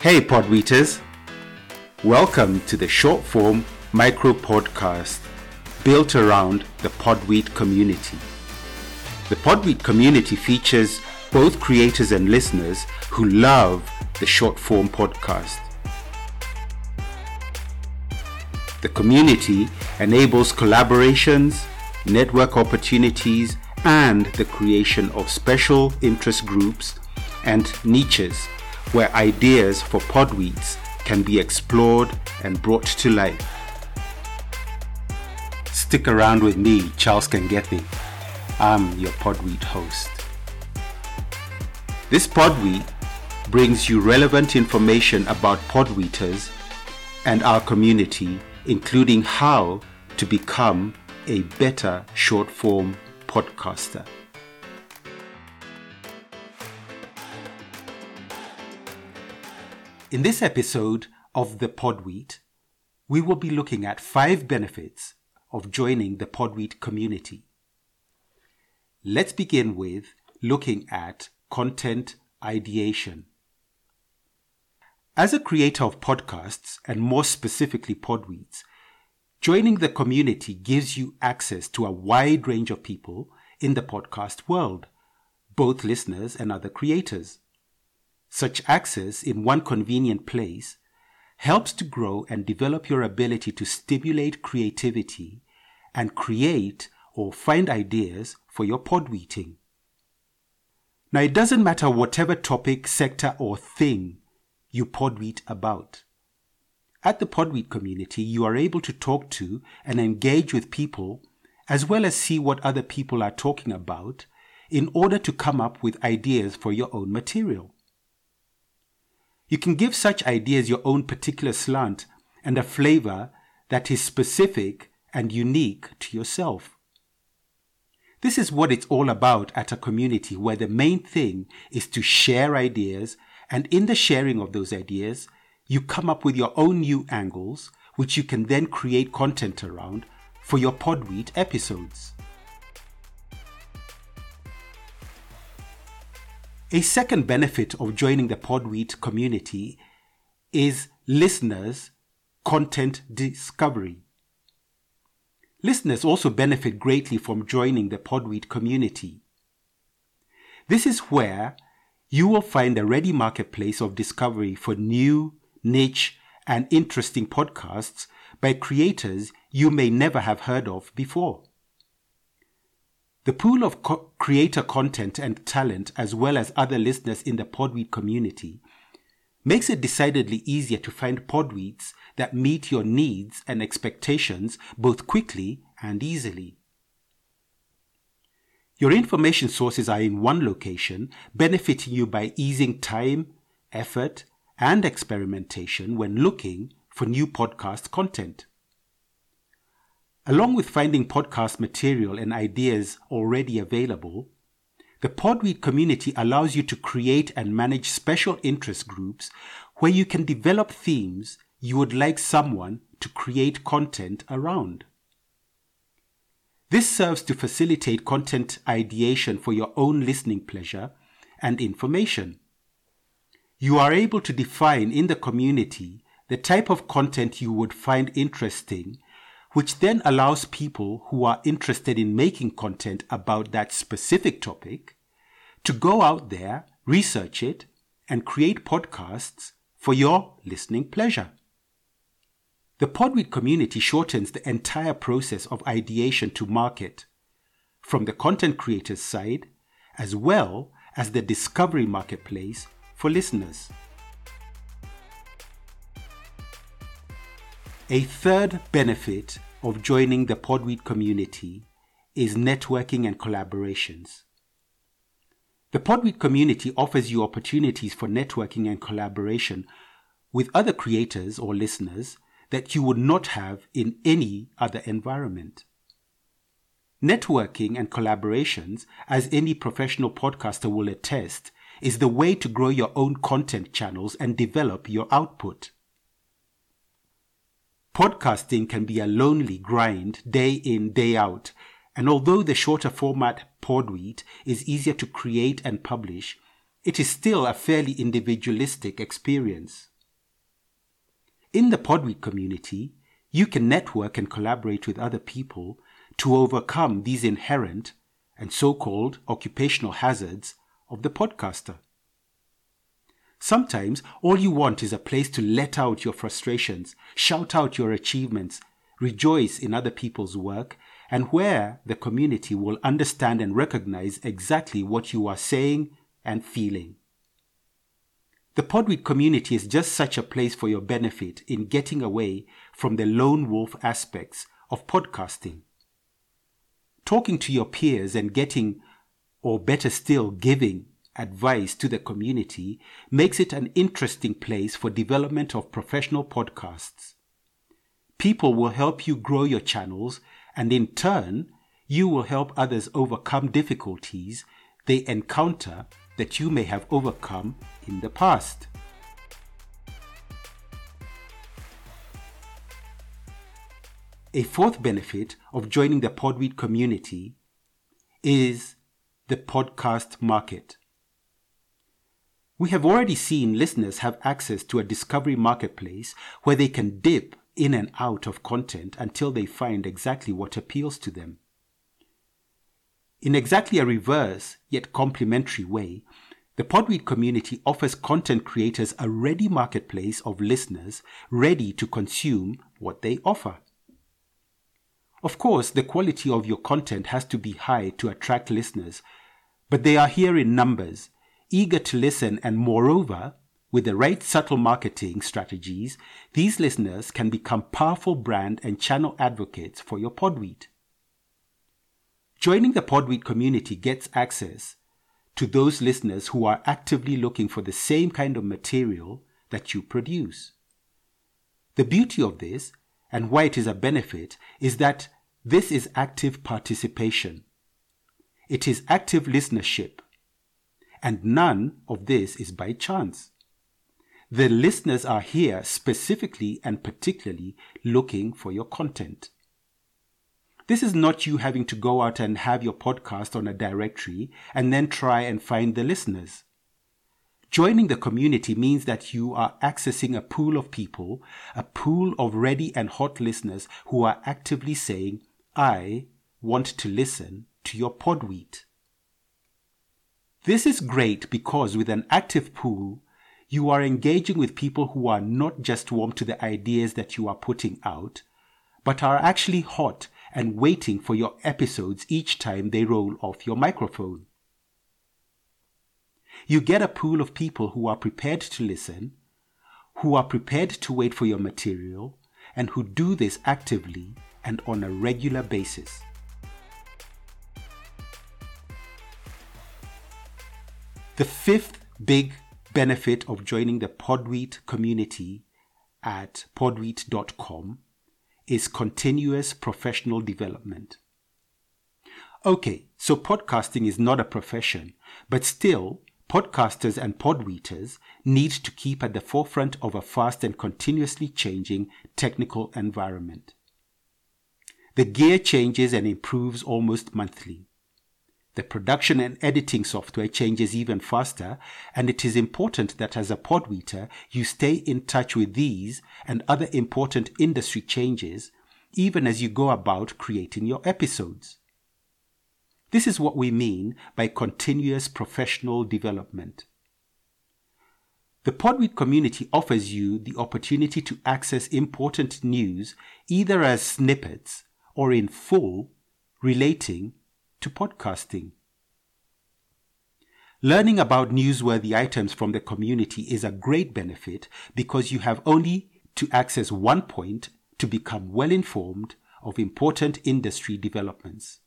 Hey, Podweeters! Welcome to the short form micro podcast built around the Podweet community. The Podweet community features both creators and listeners who love the short form podcast. The community enables collaborations, network opportunities, and the creation of special interest groups and niches where ideas for podweets can be explored and brought to life. Stick around with me, Charles Kangethi. I'm your podweet host. This podweet brings you relevant information about podweeters and our community, including how to become a better short form podcaster. In this episode of the Podweet, we will be looking at five benefits of joining the Podweet community. Let's begin with looking at content ideation. As a creator of podcasts, and more specifically Podweets, joining the community gives you access to a wide range of people in the podcast world, both listeners and other creators. Such access in one convenient place helps to grow and develop your ability to stimulate creativity and create or find ideas for your podweeting. Now, it doesn't matter whatever topic, sector, or thing you podweet about. At the Podweet community, you are able to talk to and engage with people as well as see what other people are talking about in order to come up with ideas for your own material. You can give such ideas your own particular slant and a flavor that is specific and unique to yourself. This is what it's all about at a community where the main thing is to share ideas, and in the sharing of those ideas, you come up with your own new angles, which you can then create content around for your Podweet episodes. A second benefit of joining the Podweet community is listeners' content discovery. Listeners also benefit greatly from joining the Podweet community. This is where you will find a ready marketplace of discovery for new, niche, and interesting podcasts by creators you may never have heard of before. The pool of co- creator content and talent, as well as other listeners in the Podweet community, makes it decidedly easier to find podweets that meet your needs and expectations both quickly and easily. Your information sources are in one location, benefiting you by easing time, effort, and experimentation when looking for new podcast content. Along with finding podcast material and ideas already available, the Podweet community allows you to create and manage special interest groups where you can develop themes you would like someone to create content around. This serves to facilitate content ideation for your own listening pleasure and information. You are able to define in the community the type of content you would find interesting which then allows people who are interested in making content about that specific topic to go out there, research it, and create podcasts for your listening pleasure. The Podweet community shortens the entire process of ideation to market, from the content creator's side as well as the discovery marketplace for listeners. A third benefit of joining the Podweet community is networking and collaborations. The Podweet community offers you opportunities for networking and collaboration with other creators or listeners that you would not have in any other environment. Networking and collaborations, as any professional podcaster will attest, is the way to grow your own content channels and develop your output. Podcasting can be a lonely grind day in, day out, and although the shorter format Podweet is easier to create and publish, it is still a fairly individualistic experience. In the Podweet community, you can network and collaborate with other people to overcome these inherent and so called occupational hazards of the podcaster. Sometimes all you want is a place to let out your frustrations, shout out your achievements, rejoice in other people's work, and where the community will understand and recognize exactly what you are saying and feeling. The Podweet community is just such a place for your benefit in getting away from the lone wolf aspects of podcasting. Talking to your peers and getting, or better still, giving advice to the community makes it an interesting place for development of professional podcasts. People will help you grow your channels and in turn, you will help others overcome difficulties they encounter that you may have overcome in the past. A fourth benefit of joining the Podweet community is the podcast market. We have already seen listeners have access to a discovery marketplace where they can dip in and out of content until they find exactly what appeals to them. In exactly a reverse yet complementary way, the Podweet community offers content creators a ready marketplace of listeners ready to consume what they offer. Of course, the quality of your content has to be high to attract listeners, but they are here in numbers eager to listen, and moreover, with the right subtle marketing strategies, these listeners can become powerful brand and channel advocates for your Podweet. Joining the Podweet community gets access to those listeners who are actively looking for the same kind of material that you produce. The beauty of this, and why it is a benefit, is that this is active participation. It is active listenership and none of this is by chance. The listeners are here specifically and particularly looking for your content. This is not you having to go out and have your podcast on a directory and then try and find the listeners. Joining the community means that you are accessing a pool of people, a pool of ready and hot listeners who are actively saying, I want to listen to your podweet. This is great because with an active pool, you are engaging with people who are not just warm to the ideas that you are putting out, but are actually hot and waiting for your episodes each time they roll off your microphone. You get a pool of people who are prepared to listen, who are prepared to wait for your material, and who do this actively and on a regular basis. The fifth big benefit of joining the Podweet community at podweet.com is continuous professional development. Okay, so podcasting is not a profession, but still, podcasters and podweeters need to keep at the forefront of a fast and continuously changing technical environment. The gear changes and improves almost monthly. The production and editing software changes even faster, and it is important that as a podweeter, you stay in touch with these and other important industry changes even as you go about creating your episodes. This is what we mean by continuous professional development. The Podweet community offers you the opportunity to access important news either as snippets or in full relating to podcasting. Learning about newsworthy items from the community is a great benefit because you have only to access one point to become well informed of important industry developments.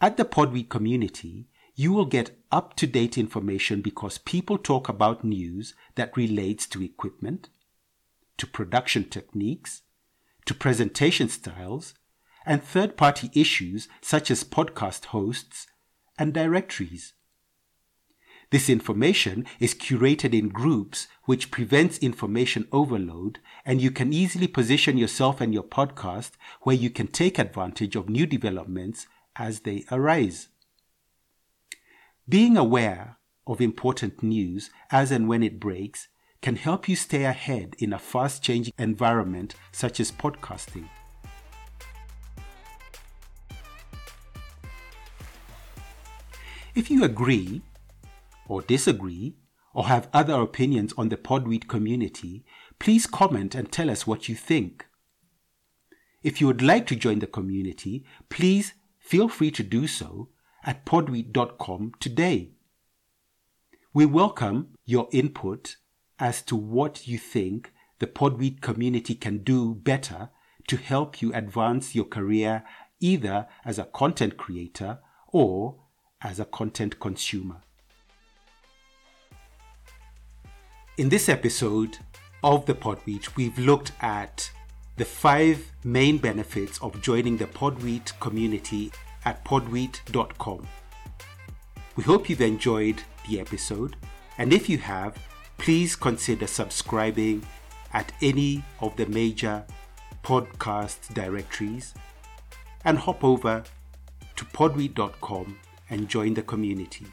At the Podweet community, you will get up to date information because people talk about news that relates to equipment, to production techniques, to presentation styles, and third party issues such as podcast hosts and directories. This information is curated in groups which prevents information overload and you can easily position yourself and your podcast where you can take advantage of new developments as they arise. Being aware of important news as and when it breaks can help you stay ahead in a fast changing environment such as podcasting. If you agree or disagree or have other opinions on the Podweet community, please comment and tell us what you think. If you would like to join the community, please feel free to do so at podweet.com today. We welcome your input as to what you think the Podweet community can do better to help you advance your career either as a content creator or as a content consumer. In this episode of the Podweet, we've looked at the five main benefits of joining the Podweet community at podweet.com. We hope you've enjoyed the episode, and if you have, please consider subscribing at any of the major podcast directories and hop over to podweet.com and join the community.